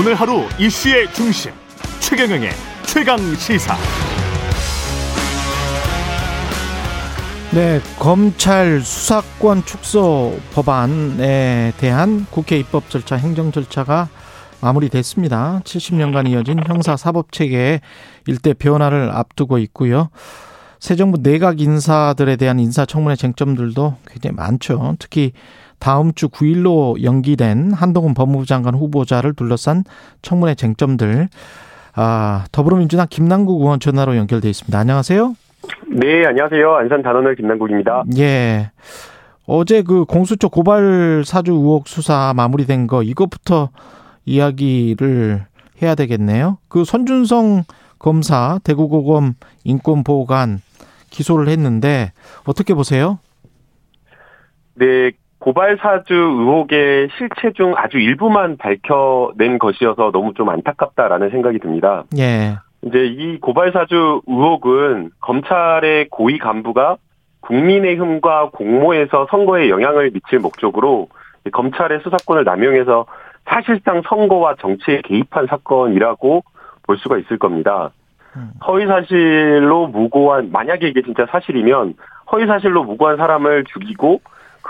오늘 하루 이슈의 중심 최경영의 최강 시사. 네, 검찰 수사권 축소 법안에 대한 국회 입법 절차, 행정 절차가 마무리됐습니다. 70년간 이어진 형사 사법 체계의 일대 변화를 앞두고 있고요. 새 정부 내각 인사들에 대한 인사 청문회 쟁점들도 굉장히 많죠. 특히 다음 주 9일로 연기된 한동훈 법무부 장관 후보자를 둘러싼 청문회 쟁점들. 아, 더불어민주당 김남국 의원 전화로 연결돼 있습니다. 안녕하세요. 네, 안녕하세요. 안산 단원을 김남국입니다. 예. 어제 그 공수처 고발 사주 의혹 수사 마무리된 거 이것부터 이야기를 해야 되겠네요. 그 손준성 검사 대구고검 인권보호관 기소를 했는데 어떻게 보세요? 네, 고발 사주 의혹의 실체 중 아주 일부만 밝혀낸 것이어서 너무 좀 안타깝다라는 생각이 듭니다. 예. 이제 이 고발 사주 의혹은 검찰의 고위 간부가 국민의힘과 공모해서 선거에 영향을 미칠 목적으로 검찰의 수사권을 남용해서 사실상 선거와 정치에 개입한 사건이라고 볼 수가 있을 겁니다. 허위 사실로 무고한 만약에 이게 진짜 사실이면 허위 사실로 무고한 사람을 죽이고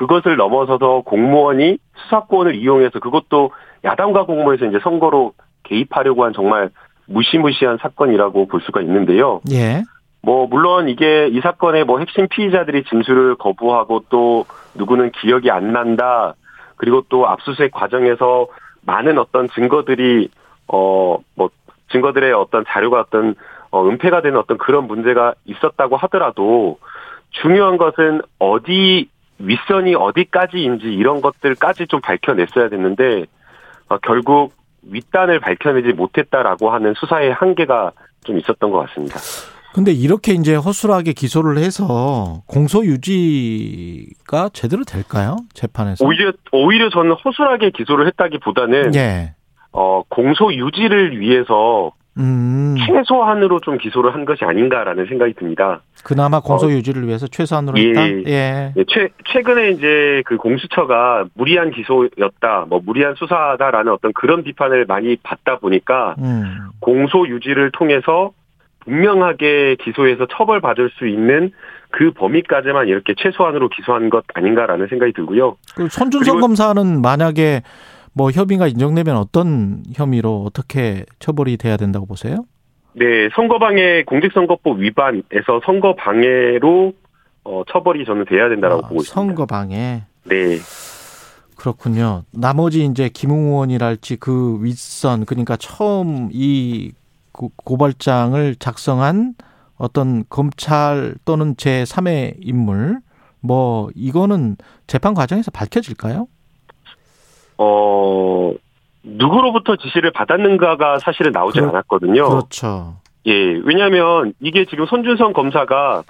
그것을 넘어서서 공무원이 수사권을 이용해서 그것도 야당과 공모해서 이제 선거로 개입하려고 한 정말 무시무시한 사건이라고 볼 수가 있는데요. 예. 뭐 물론 이게 이 사건의 뭐 핵심 피의자들이 진술을 거부하고 또 누구는 기억이 안 난다. 그리고 또 압수수색 과정에서 많은 어떤 증거들이 어 뭐 증거들의 어떤 자료가 어떤 어 은폐가 되는 어떤 그런 문제가 있었다고 하더라도 중요한 것은 어디 윗선이 어디까지인지 이런 것들까지 좀 밝혀냈어야 됐는데 어, 결국 윗단을 밝혀내지 못했다라고 하는 수사의 한계가 좀 있었던 것 같습니다. 근데 이렇게 이제 허술하게 기소를 해서 공소 유지가 제대로 될까요? 재판에서? 오히려 오히려 저는 허술하게 기소를 했다기보다는 예. 어 공소 유지를 위해서 음. 최소한으로 좀 기소를 한 것이 아닌가라는 생각이 듭니다. 그나마 공소 어, 유지를 위해서 최소한으로 예, 했다. 예. 예. 예, 최, 최근에 이제 그 공수처가 무리한 기소였다, 뭐 무리한 수사다라는 어떤 그런 비판을 많이 받다 보니까 음. 공소 유지를 통해서 분명하게 기소해서 처벌받을 수 있는 그 범위까지만 이렇게 최소한으로 기소한 것 아닌가라는 생각이 들고요. 그 손준성 검사는 만약에 뭐 혐의가 인정되면 어떤 혐의로 어떻게 처벌이 돼야 된다고 보세요? 네, 선거방해 공직선거법 위반에서 선거방해로 어, 처벌이 저는 돼야 된다고 아, 보고 있습니다. 선거 방해. 네, 그렇군요. 나머지 이제 김웅원이랄지 그 윗선 그러니까 처음 이 고- 고발장을 작성한 어떤 검찰 또는 제 3의 인물 뭐 이거는 재판 과정에서 밝혀질까요? 어 누구로부터 지시를 받았는가가 사실은 나오지 그렇- 않았거든요. 그렇죠. 예, 왜냐하면 이게 지금 손준성 검사가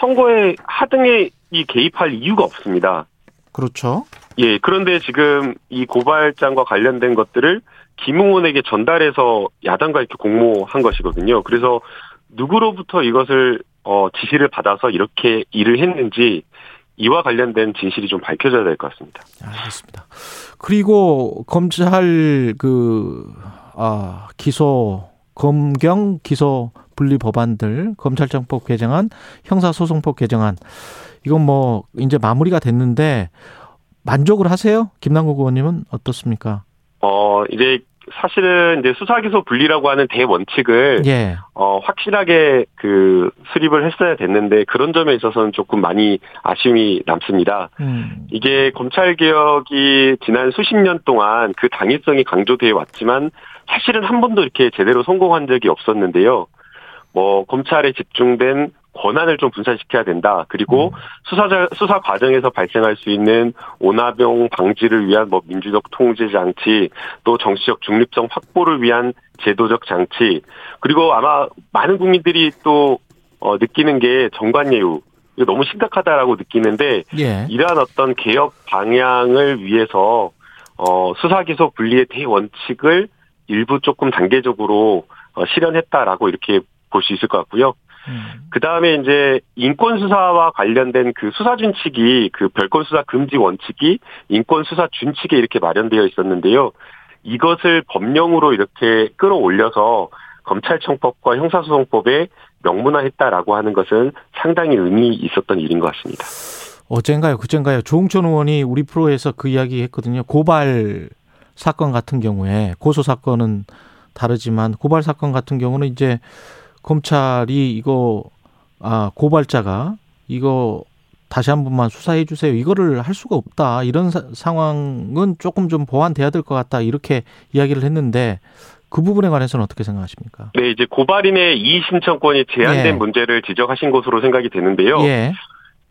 선거에 하등에 이 개입할 이유가 없습니다. 그렇죠. 예, 그런데 지금 이 고발장과 관련된 것들을 김웅원에게 전달해서 야당과 이렇게 공모한 것이거든요. 그래서 누구로부터 이것을 어, 지시를 받아서 이렇게 일을 했는지 이와 관련된 진실이 좀 밝혀져야 될 것 같습니다. 알겠습니다. 그리고 검찰 그, 아, 기소, 검경 기소 분리 법안들, 검찰청법 개정안, 형사소송법 개정안, 이건 뭐, 이제 마무리가 됐는데, 만족을 하세요? 김남국 의원님은 어떻습니까? 어, 이제 사실은 이제 수사기소 분리라고 하는 대원칙을 예. 어, 확실하게 그 수립을 했어야 됐는데 그런 점에 있어서는 조금 많이 아쉬움이 남습니다. 음, 이게 검찰 개혁이 지난 수십 년 동안 그 당위성이 강조되어 왔지만 사실은 한 번도 이렇게 제대로 성공한 적이 없었는데요. 뭐 검찰에 집중된 권한을 좀 분산시켜야 된다. 그리고 수사 수사 과정에서 발생할 수 있는 오나병 방지를 위한 뭐 민주적 통제 장치, 또 정치적 중립성 확보를 위한 제도적 장치, 그리고 아마 많은 국민들이 또 어, 느끼는 게 정관예우 이거 너무 심각하다라고 느끼는데 예. 이러한 어떤 개혁 방향을 위해서 어, 수사기소 분리의 대원칙을 일부 조금 단계적으로 어, 실현했다라고 이렇게 볼 수 있을 것 같고요. 음, 그 다음에 이제 인권 수사와 관련된 그 수사 준칙이 그 별건 수사 금지 원칙이 인권 수사 준칙에 이렇게 마련되어 있었는데요. 이것을 법령으로 이렇게 끌어올려서 검찰청법과 형사소송법에 명문화했다라고 하는 것은 상당히 의미 있었던 일인 것 같습니다. 어젠가요, 그젠가요. 조홍천 의원이 우리 프로에서 그 이야기 했거든요. 고발 사건 같은 경우에 고소 사건은 다르지만 고발 사건 같은 경우는 이제 검찰이 이거 아 고발자가 이거 다시 한 번만 수사해 주세요. 이거를 할 수가 없다. 이런 사, 상황은 조금 좀 보완돼야 될 것 같다. 이렇게 이야기를 했는데 그 부분에 관해서는 어떻게 생각하십니까? 네, 이제 고발인의 이의 신청권이 제한된 예. 문제를 지적하신 것으로 생각이 되는데요. 예.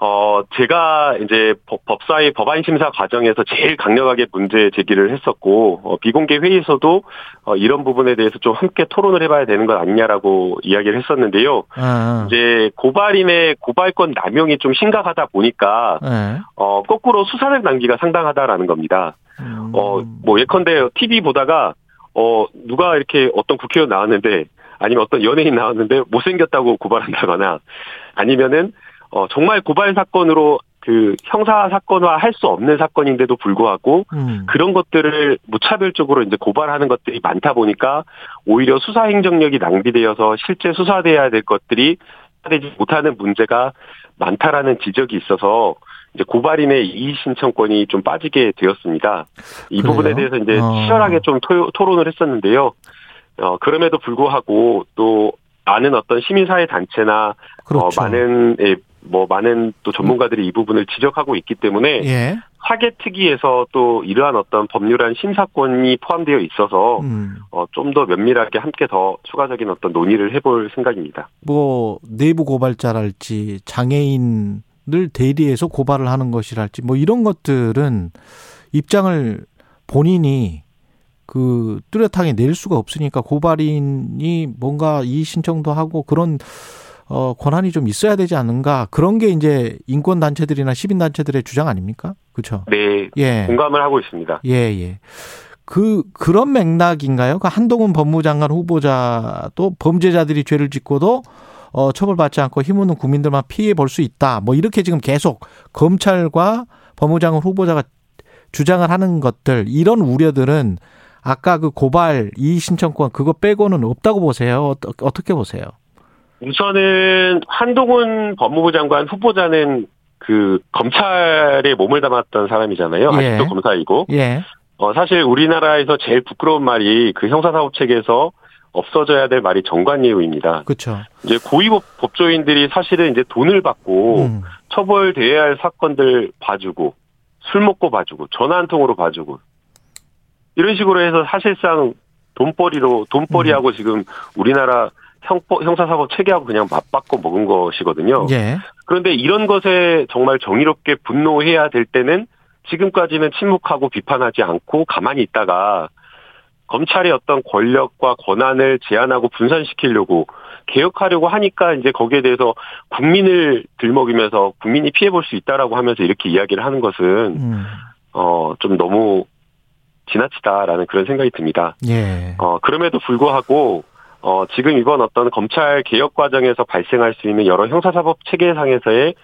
어, 제가 이제 법, 사위 법안 심사 과정에서 제일 강력하게 문제 제기를 했었고, 어, 비공개 회의에서도 어, 이런 부분에 대해서 좀 함께 토론을 해봐야 되는 것 아니냐라고 이야기를 했었는데요. 아. 이제 고발인의 고발권 남용이 좀 심각하다 보니까, 네. 어, 거꾸로 수사력 낭비가 상당하다라는 겁니다. 음. 어, 뭐 예컨대 TV 보다가, 어, 누가 이렇게 어떤 국회의원 나왔는데, 아니면 어떤 연예인 나왔는데 못생겼다고 고발한다거나, 아니면은 어, 정말 고발 사건으로 그 형사 사건화 할 수 없는 사건인데도 불구하고 음. 그런 것들을 무차별적으로 이제 고발하는 것들이 많다 보니까 오히려 수사 행정력이 낭비되어서 실제 수사돼야 될 것들이 되지 못하는 문제가 많다라는 지적이 있어서 이제 고발인의 이의 신청권이 좀 빠지게 되었습니다. 이 그래요? 부분에 대해서 이제 어. 치열하게 좀 토, 론을 했었는데요. 어, 그럼에도 불구하고 또 많은 어떤 시민사회 단체나 어, 그렇죠. 어, 많은 예, 뭐 많은 또 전문가들이 이 부분을 지적하고 있기 때문에 예. 사개특위에서 또 이러한 어떤 법률안 심사권이 포함되어 있어서 음. 어, 좀 더 면밀하게 함께 더 추가적인 어떤 논의를 해볼 생각입니다. 뭐 내부 고발자랄지 장애인을 대리해서 고발을 하는 것이랄지 뭐 이런 것들은 입장을 본인이 그 뚜렷하게 낼 수가 없으니까 고발인이 뭔가 이 신청도 하고 그런 어, 권한이 좀 있어야 되지 않는가 그런 게 이제 인권 단체들이나 시민 단체들의 주장 아닙니까? 그렇죠? 네. 예. 공감을 하고 있습니다. 예, 예. 그 그런 맥락인가요? 그 한동훈 법무장관 후보자도 범죄자들이 죄를 짓고도 어, 처벌받지 않고 힘없는 국민들만 피해 볼 수 있다. 뭐 이렇게 지금 계속 검찰과 법무장관 후보자가 주장을 하는 것들 이런 우려들은 아까 그 고발 이의 신청권 그거 빼고는 없다고 보세요. 어떻게 보세요? 우선은 한동훈 법무부 장관 후보자는 그 검찰에 몸을 담았던 사람이잖아요. 예. 아직도 검사이고. 예. 어, 사실 우리나라에서 제일 부끄러운 말이 그 형사사법 체계에서 없어져야 될 말이 정관예우입니다. 그렇죠. 이제 고위법 법조인들이 사실은 이제 돈을 받고 음. 처벌돼야 할 사건들 봐주고 술 먹고 봐주고 전화 한 통으로 봐주고 이런 식으로 해서 사실상 돈벌이로 돈벌이하고 음. 지금 우리나라 형법, 형사사법 체계하고 그냥 맞바꿔 먹은 것이거든요. 예. 그런데 이런 것에 정말 정의롭게 분노해야 될 때는 지금까지는 침묵하고 비판하지 않고 가만히 있다가 검찰의 어떤 권력과 권한을 제한하고 분산시키려고 개혁하려고 하니까 이제 거기에 대해서 국민을 들먹이면서 국민이 피해 볼 수 있다라고 하면서 이렇게 이야기를 하는 것은 음. 어좀 너무 지나치다라는 그런 생각이 듭니다. 예. 어 그럼에도 불구하고 어, 지금 이번 어떤 검찰 개혁 과정에서 발생할 수 있는 여러 형사사법 체계상에서의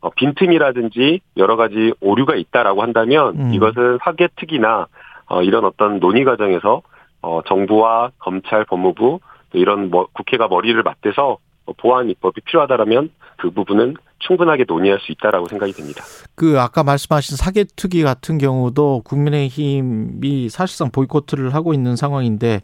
어, 빈틈이라든지 여러 가지 오류가 있다라고 한다면 음. 이것은 사개특위나 어, 이런 어떤 논의 과정에서 어, 정부와 검찰, 법무부 이런 뭐 국회가 머리를 맞대서 보완 입법이 필요하다라면 그 부분은 충분하게 논의할 수 있다라고 생각이 됩니다. 그 아까 말씀하신 사개특위 같은 경우도 국민의힘이 사실상 보이콧을 하고 있는 상황인데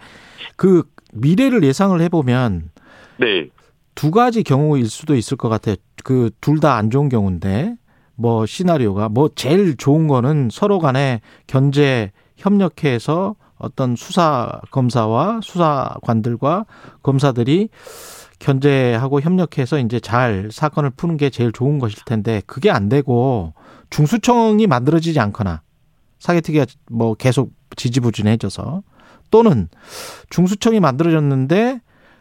그 미래를 예상을 해보면 네. 두 가지 경우일 수도 있을 것 같아요. 그 둘 다 안 좋은 경우인데 뭐 시나리오가 뭐 제일 좋은 거는 서로 간에 견제 협력해서 어떤 수사 검사와 수사관들과 검사들이 견제하고 협력해서 이제 잘 사건을 푸는 게 제일 좋은 것일 텐데 그게 안 되고 중수청이 만들어지지 않거나 사개특위가 뭐 계속 지지부진해져서 또는 중수청이 만들어졌는데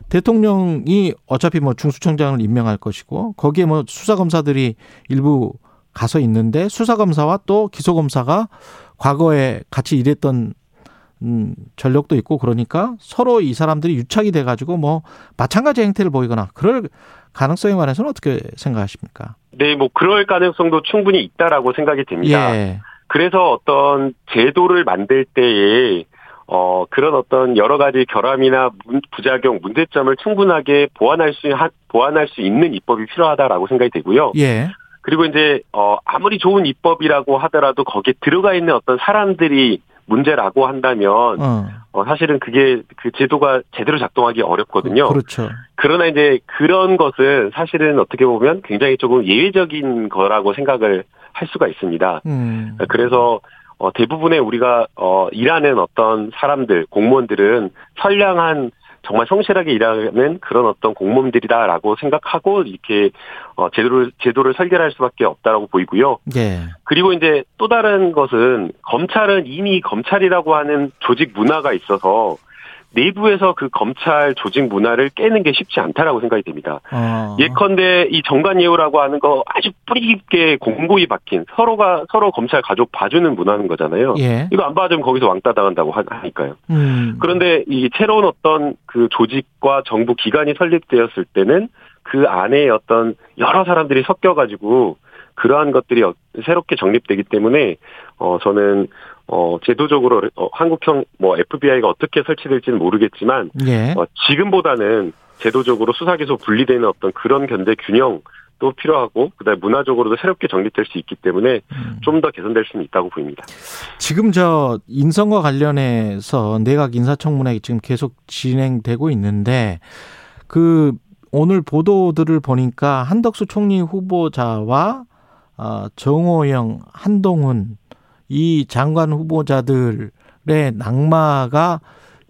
대통령이 어차피 뭐 중수청장을 임명할 것이고 거기에 뭐 수사검사들이 일부 가서 있는데 수사검사와 또 기소검사가 과거에 같이 일했던 음, 전력도 있고 그러니까 서로 이 사람들이 유착이 돼가지고 뭐 마찬가지 행태를 보이거나 그럴 가능성에 관해서는 어떻게 생각하십니까? 네, 뭐 그럴 가능성도 충분히 있다라고 생각이 됩니다. 예. 그래서 어떤 제도를 만들 때에 어, 그런 어떤 여러 가지 결함이나 문, 부작용, 문제점을 충분하게 보완할 수, 하, 보완할 수 있는 입법이 필요하다라고 생각이 되고요. 예. 그리고 이제, 어, 아무리 좋은 입법이라고 하더라도 거기에 들어가 있는 어떤 사람들이 문제라고 한다면, 어. 어, 사실은 그게 그 제도가 제대로 작동하기 어렵거든요. 그렇죠. 그러나 이제 그런 것은 사실은 어떻게 보면 굉장히 조금 예외적인 거라고 생각을 할 수가 있습니다. 음. 그래서 어, 대부분의 우리가 어, 일하는 어떤 사람들, 공무원들은 선량한 정말 성실하게 일하는 그런 어떤 공무원들이다라고 생각하고 이렇게 어, 제도를 제도를 설계할 수밖에 없다라고 보이고요. 예. 그리고 이제 또 다른 것은 검찰은 이미 검찰이라고 하는 조직 문화가 있어서 내부에서 그 검찰 조직 문화를 깨는 게 쉽지 않다라고 생각이 됩니다. 어. 예컨대 이 정관예우라고 하는 거 아주 뿌리 깊게 공고히 박힌 서로가 서로 검찰 가족 봐주는 문화는 거잖아요. 예. 이거 안 봐주면 거기서 왕따 당한다고 하니까요. 음. 그런데 이 새로운 어떤 그 조직과 정부 기관이 설립되었을 때는 그 안에 어떤 여러 사람들이 섞여가지고 그러한 것들이 어- 새롭게 정립되기 때문에 어 저는 어 제도적으로 어, 한국형 뭐 FBI가 어떻게 설치될지는 모르겠지만 예. 어, 지금보다는 제도적으로 수사기소 분리되는 어떤 그런 견제 균형도 필요하고 그다음에 문화적으로도 새롭게 정립될 수 있기 때문에 음. 좀더 개선될 수는 있다고 보입니다. 지금 저 인선과 관련해서 내각 인사청문회 지금 계속 진행되고 있는데 그 오늘 보도들을 보니까 한덕수 총리 후보자와 아, 정호영, 한동훈 이 장관 후보자들의 낙마가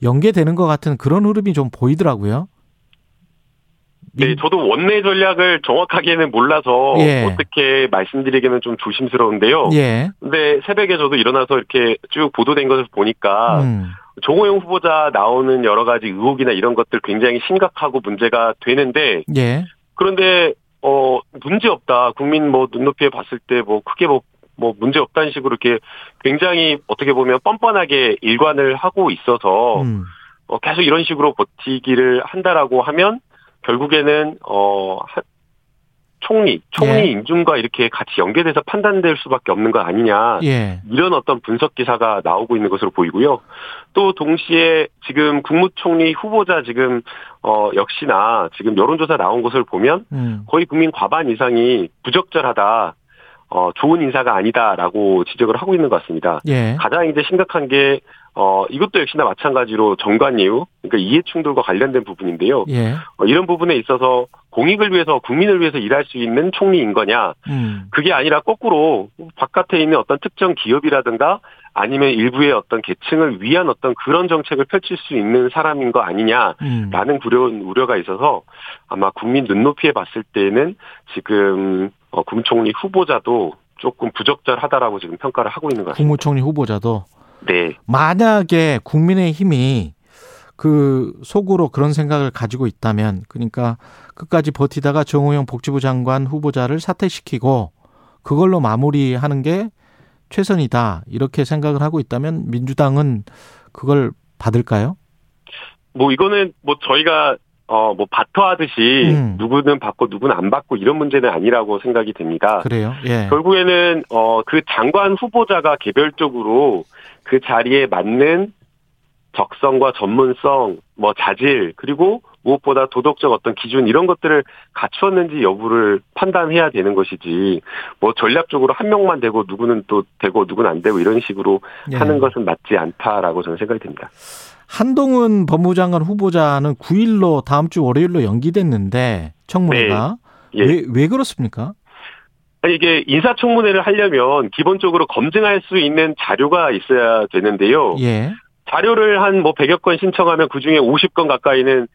연계되는 것 같은 그런 흐름이 좀 보이더라고요. 네, 저도 원내 전략을 정확하게는 몰라서 예. 어떻게 말씀드리기는 좀 조심스러운데요. 예. 근데 새벽에 저도 일어나서 이렇게 쭉 보도된 것을 보니까 음. 정호영 후보자 나오는 여러 가지 의혹이나 이런 것들 굉장히 심각하고 문제가 되는데 예. 그런데 어 문제 없다 국민 뭐 눈높이에 봤을 때 뭐 크게 뭐 뭐 문제 없다는 식으로 이렇게 굉장히 어떻게 보면 뻔뻔하게 일관을 하고 있어서 음. 어, 계속 이런 식으로 버티기를 한다라고 하면 결국에는 어 하- 총리 총리 예. 임준과 이렇게 같이 연계돼서 판단될 수밖에 없는 거 아니냐 예. 이런 어떤 분석 기사가 나오고 있는 것으로 보이고요. 또 동시에 지금 국무총리 후보자 지금 어 역시나 지금 여론조사 나온 것을 보면 음. 거의 국민 과반 이상이 부적절하다. 어 좋은 인사가 아니다라고 지적을 하고 있는 것 같습니다. 예. 가장 이제 심각한 게 어, 이것도 역시나 마찬가지로 정관예우, 그러니까 이해충돌과 관련된 부분인데요. 예. 어, 이런 부분에 있어서 공익을 위해서, 국민을 위해서 일할 수 있는 총리인 거냐. 음. 그게 아니라 거꾸로 바깥에 있는 어떤 특정 기업이라든가 아니면 일부의 어떤 계층을 위한 어떤 그런 정책을 펼칠 수 있는 사람인 거 아니냐라는 음. 두려운 우려가 있어서 아마 국민 눈높이에 봤을 때는 지금 어, 국무총리 후보자도 조금 부적절하다라고 지금 평가를 하고 있는 것 같습니다. 국무총리 후보자도 네. 만약에 국민의 힘이 그 속으로 그런 생각을 가지고 있다면 그러니까 끝까지 버티다가 정호영 복지부 장관 후보자를 사퇴시키고 그걸로 마무리하는 게 최선이다 이렇게 생각을 하고 있다면 민주당은 그걸 받을까요? 뭐 이거는 뭐 저희가 어 뭐 바터하듯이 음. 누구는 받고 누구는 안 받고 이런 문제는 아니라고 생각이 됩니다. 그래요. 예. 결국에는 어 그 장관 후보자가 개별적으로 그 자리에 맞는 적성과 전문성, 뭐 자질 그리고 무엇보다 도덕적 어떤 기준 이런 것들을 갖추었는지 여부를 판단해야 되는 것이지 뭐 전략적으로 한 명만 되고 누구는 또 되고 누구는 안 되고 이런 식으로 예. 하는 것은 맞지 않다라고 저는 생각이 됩니다. 한동훈 법무장관 후보자는 9일로 다음 주 월요일로 연기됐는데 청문회가 예. 왜, 왜 그렇습니까? 이게 인사청문회를 하려면 기본적으로 검증할 수 있는 자료가 있어야 되는데요. 예. 자료를 한 뭐 100여 건 신청하면 그 중에 50건 가까이는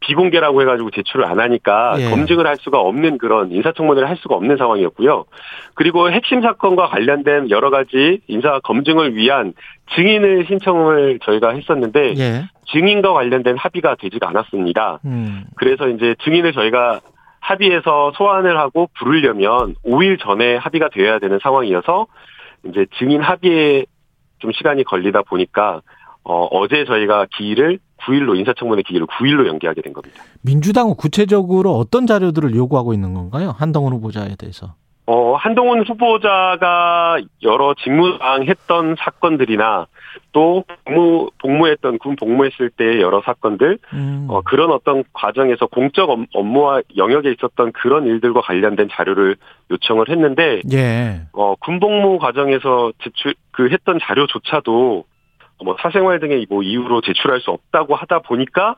비공개라고 해가지고 제출을 안 하니까 예. 검증을 할 수가 없는 그런 인사청문회를 할 수가 없는 상황이었고요. 그리고 핵심 사건과 관련된 여러 가지 인사 검증을 위한 증인을 신청을 저희가 했었는데 예. 증인과 관련된 합의가 되지가 않았습니다. 음. 그래서 이제 증인을 저희가 합의해서 소환을 하고 부르려면 5일 전에 합의가 되어야 되는 상황이어서 이제 증인 합의에 좀 시간이 걸리다 보니까 어, 어제 저희가 기일을 9일로 인사청문회 기일을 9일로 연기하게 된 겁니다. 민주당은 구체적으로 어떤 자료들을 요구하고 있는 건가요? 한동훈 후보자에 대해서. 어, 한동훈 후보자가 여러 직무상 했던 사건들이나 또 복무, 복무했던, 군 복무했을 때 여러 사건들, 음. 어, 그런 어떤 과정에서 공적 업- 업무와 영역에 있었던 그런 일들과 관련된 자료를 요청을 했는데, 예. 어, 군 복무 과정에서 제출, 그 했던 자료조차도 뭐 사생활 등의 뭐 이유로 제출할 수 없다고 하다 보니까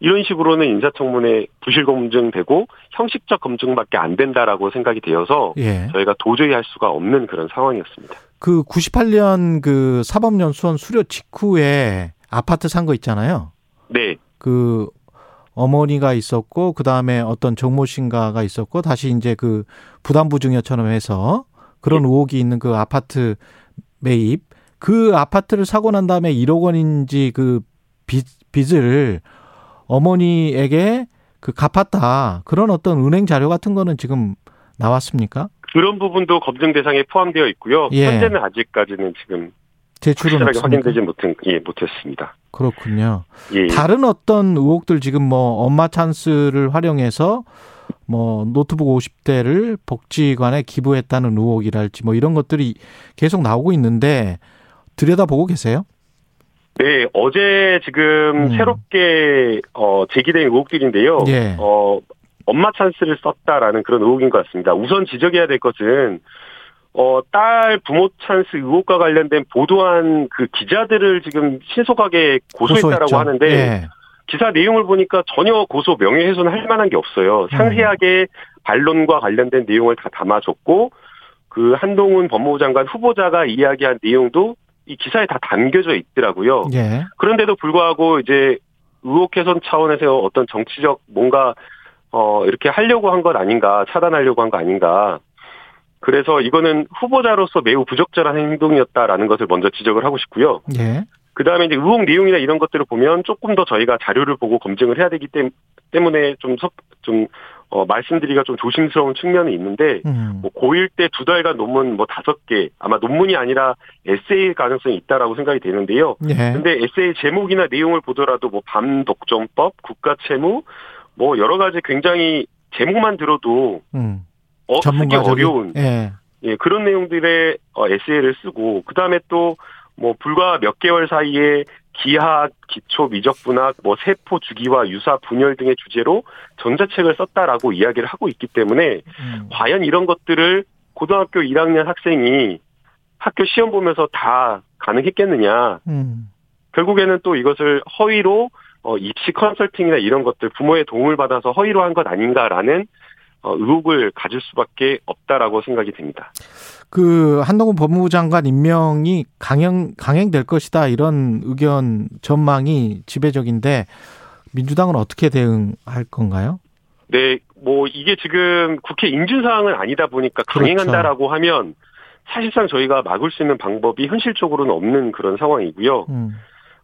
이런 식으로는 인사청문회 부실 검증되고 형식적 검증밖에 안 된다라고 생각이 되어서 예. 저희가 도저히 할 수가 없는 그런 상황이었습니다. 그 98년 그 사법연수원 수료 직후에 아파트 산 거 있잖아요. 네, 그 어머니가 있었고 그 다음에 어떤 정모 씨인가가 있었고 다시 이제 그 부담부 증여처럼 해서 그런 의혹이 있는 그 아파트 매입 그 아파트를 사고 난 다음에 1억 원인지 그 빚, 빚을 어머니에게 그 갚았다 그런 어떤 은행 자료 같은 거는 지금 나왔습니까? 그런 부분도 검증 대상에 포함되어 있고요. 예. 현재는 아직까지는 지금 제출은? 확인되지 못한 예 못했습니다. 그렇군요. 예. 다른 어떤 의혹들 지금 뭐 엄마 찬스를 활용해서 뭐 노트북 50대를 복지관에 기부했다는 의혹이랄지 뭐 이런 것들이 계속 나오고 있는데 들여다보고 계세요? 네, 어제 지금 음. 새롭게 어, 제기된 의혹들인데요. 예. 어, 엄마 찬스를 썼다라는 그런 의혹인 것 같습니다. 우선 지적해야 될 것은 어, 딸 부모 찬스 의혹과 관련된 보도한 그 기자들을 지금 신속하게 고소했다라고 고소했죠. 하는데 예. 기사 내용을 보니까 전혀 고소 명예훼손 할 만한 게 없어요. 상세하게 반론과 관련된 내용을 다 담아줬고 그 한동훈 법무부 장관 후보자가 이야기한 내용도 이 기사에 다 담겨져 있더라고요. 예. 그런데도 불구하고 이제 의혹 개선 차원에서 어떤 정치적 뭔가 어 이렇게 하려고 한 것 아닌가 차단하려고 한 거 아닌가 그래서 이거는 후보자로서 매우 부적절한 행동이었다라는 것을 먼저 지적을 하고 싶고요. 예. 그 다음에 이제 의혹 내용이나 이런 것들을 보면 조금 더 저희가 자료를 보고 검증을 해야 되기 때문에 좀, 섭, 좀, 어, 말씀드리기가 좀 조심스러운 측면이 있는데, 음. 뭐, 고1 때 두 달간 논문 뭐 다섯 개, 아마 논문이 아니라 에세이 가능성이 있다라고 생각이 되는데요. 예. 근데 에세이 제목이나 내용을 보더라도 뭐, 반독점법, 국가채무, 뭐, 여러 가지 굉장히 제목만 들어도, 음. 어, 쓰기 어려운, 예. 예, 그런 내용들의 어, 에세이를 쓰고 그 다음에 또 뭐 불과 몇 개월 사이에 기하학, 기초 미적분학, 뭐 세포 주기와 유사 분열 등의 주제로 전자책을 썼다라고 이야기를 하고 있기 때문에 음. 과연 이런 것들을 고등학교 1학년 학생이 학교 시험 보면서 다 가능했겠느냐. 음. 결국에는 또 이것을 허위로 어, 입시 컨설팅이나 이런 것들 부모의 도움을 받아서 허위로 한 것 아닌가라는 어, 의혹을 가질 수밖에 없다라고 생각이 됩니다. 그 한동훈 법무부 장관 임명이 강행 강행될 것이다 이런 의견 전망이 지배적인데 민주당은 어떻게 대응할 건가요? 네, 뭐 이게 지금 국회 인준 사항은 아니다 보니까 그렇죠. 강행한다라고 하면 사실상 저희가 막을 수 있는 방법이 현실적으로는 없는 그런 상황이고요. 음.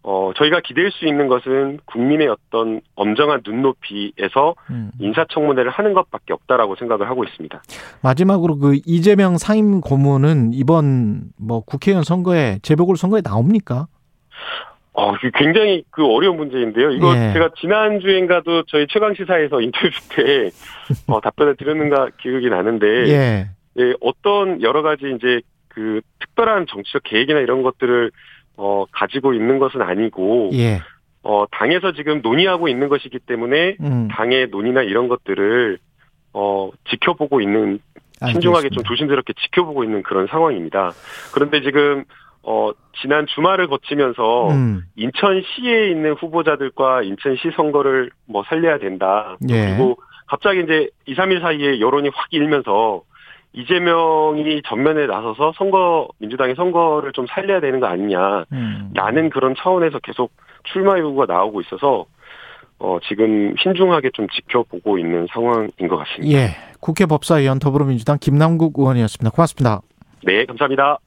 어, 저희가 기댈 수 있는 것은 국민의 어떤 엄정한 눈높이에서 음. 인사청문회를 하는 것밖에 없다라고 생각을 하고 있습니다. 마지막으로 그 이재명 상임 고문은 이번 뭐 국회의원 선거에 재보궐 선거에 나옵니까? 어, 굉장히 그 어려운 문제인데요. 이거 예. 제가 지난주엔가도 저희 최강 시사에서 인터뷰 때 어, 답변을 드렸는가 기억이 나는데 예. 예, 어떤 여러 가지 이제 그 특별한 정치적 계획이나 이런 것들을 어, 가지고 있는 것은 아니고 예. 어, 당에서 지금 논의하고 있는 것이기 때문에 음. 당의 논의나 이런 것들을 어, 지켜보고 있는 신중하게 좀 알겠습니다. 조심스럽게 지켜보고 있는 그런 상황입니다. 그런데 지금 어, 지난 주말을 거치면서 음. 인천시에 있는 후보자들과 인천시 선거를 뭐 살려야 된다. 예. 그리고 갑자기 이제 2, 3일 사이에 여론이 확 일면서 이재명이 전면에 나서서 선거 민주당의 선거를 좀 살려야 되는 거 아니냐라는 음. 그런 차원에서 계속 출마 요구가 나오고 있어서 어 지금 신중하게 좀 지켜보고 있는 상황인 것 같습니다. 예. 국회 법사위원 더불어민주당 김남국 의원이었습니다. 고맙습니다. 네, 감사합니다.